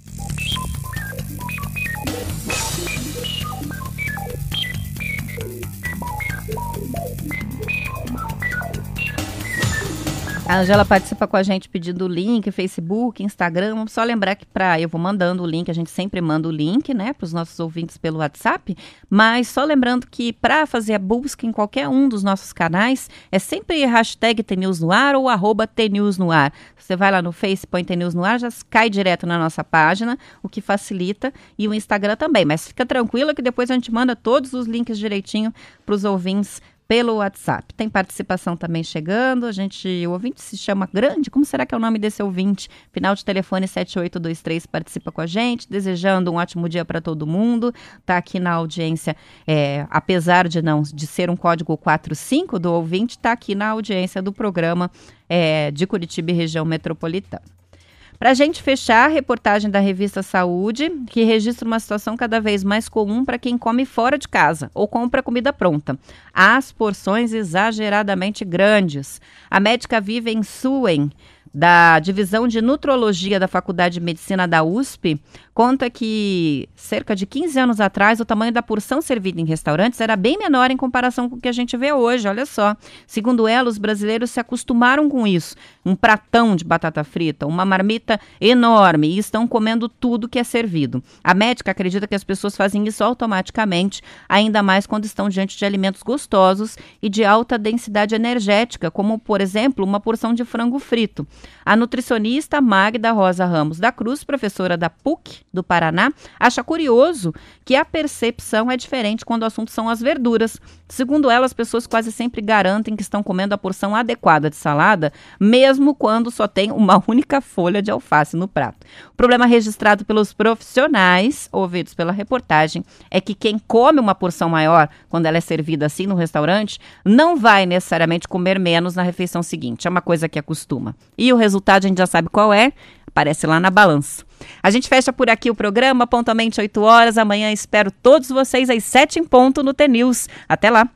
A Angela participa com a gente pedindo o link, Facebook, Instagram. Só lembrar que para eu vou mandando o link, a gente sempre manda o link, né, para os nossos ouvintes pelo WhatsApp. Mas só lembrando que para fazer a busca em qualquer um dos nossos canais, é sempre hashtag TNews no ar ou arroba TNews no ar. Você vai lá no Face, põe TNews no ar, já cai direto na nossa página, o que facilita, e o Instagram também. Mas fica tranquila que depois a gente manda todos os links direitinho para os ouvintes pelo WhatsApp. Tem participação também chegando. A gente, o ouvinte se chama Grande. Como será que é o nome desse ouvinte? Final de telefone 7823 participa com a gente, desejando um ótimo dia para todo mundo. Tá aqui na audiência, é, apesar de não de ser um código 45 do ouvinte, tá aqui na audiência do programa é, de Curitiba e região metropolitana. Para a gente fechar, a reportagem da revista Saúde, que registra uma situação cada vez mais comum para quem come fora de casa ou compra comida pronta. As porções exageradamente grandes. A médica vive em Suen da Divisão de Nutrologia da Faculdade de Medicina da USP, conta que cerca de 15 anos atrás o tamanho da porção servida em restaurantes era bem menor em comparação com o que a gente vê hoje, olha só. Segundo ela, os brasileiros se acostumaram com isso. Um pratão de batata frita, uma marmita enorme e estão comendo tudo que é servido. A médica acredita que as pessoas fazem isso automaticamente, ainda mais quando estão diante de alimentos gostosos e de alta densidade energética, como, por exemplo, uma porção de frango frito. A nutricionista Magda Rosa Ramos da Cruz, professora da PUC, do Paraná acha curioso que a percepção é diferente quando o assunto são as verduras. Segundo ela, as pessoas quase sempre garantem que estão comendo a porção adequada de salada, mesmo quando só tem uma única folha de alface no prato. O problema registrado pelos profissionais, ouvidos pela reportagem, é que quem come uma porção maior, quando ela é servida assim no restaurante, não vai necessariamente comer menos na refeição seguinte. É uma coisa que acostuma. E o resultado a gente já sabe qual é, aparece lá na balança. A gente fecha por aqui o programa, pontualmente 8 horas. Amanhã espero todos vocês às 7 em ponto no T-News. Até lá!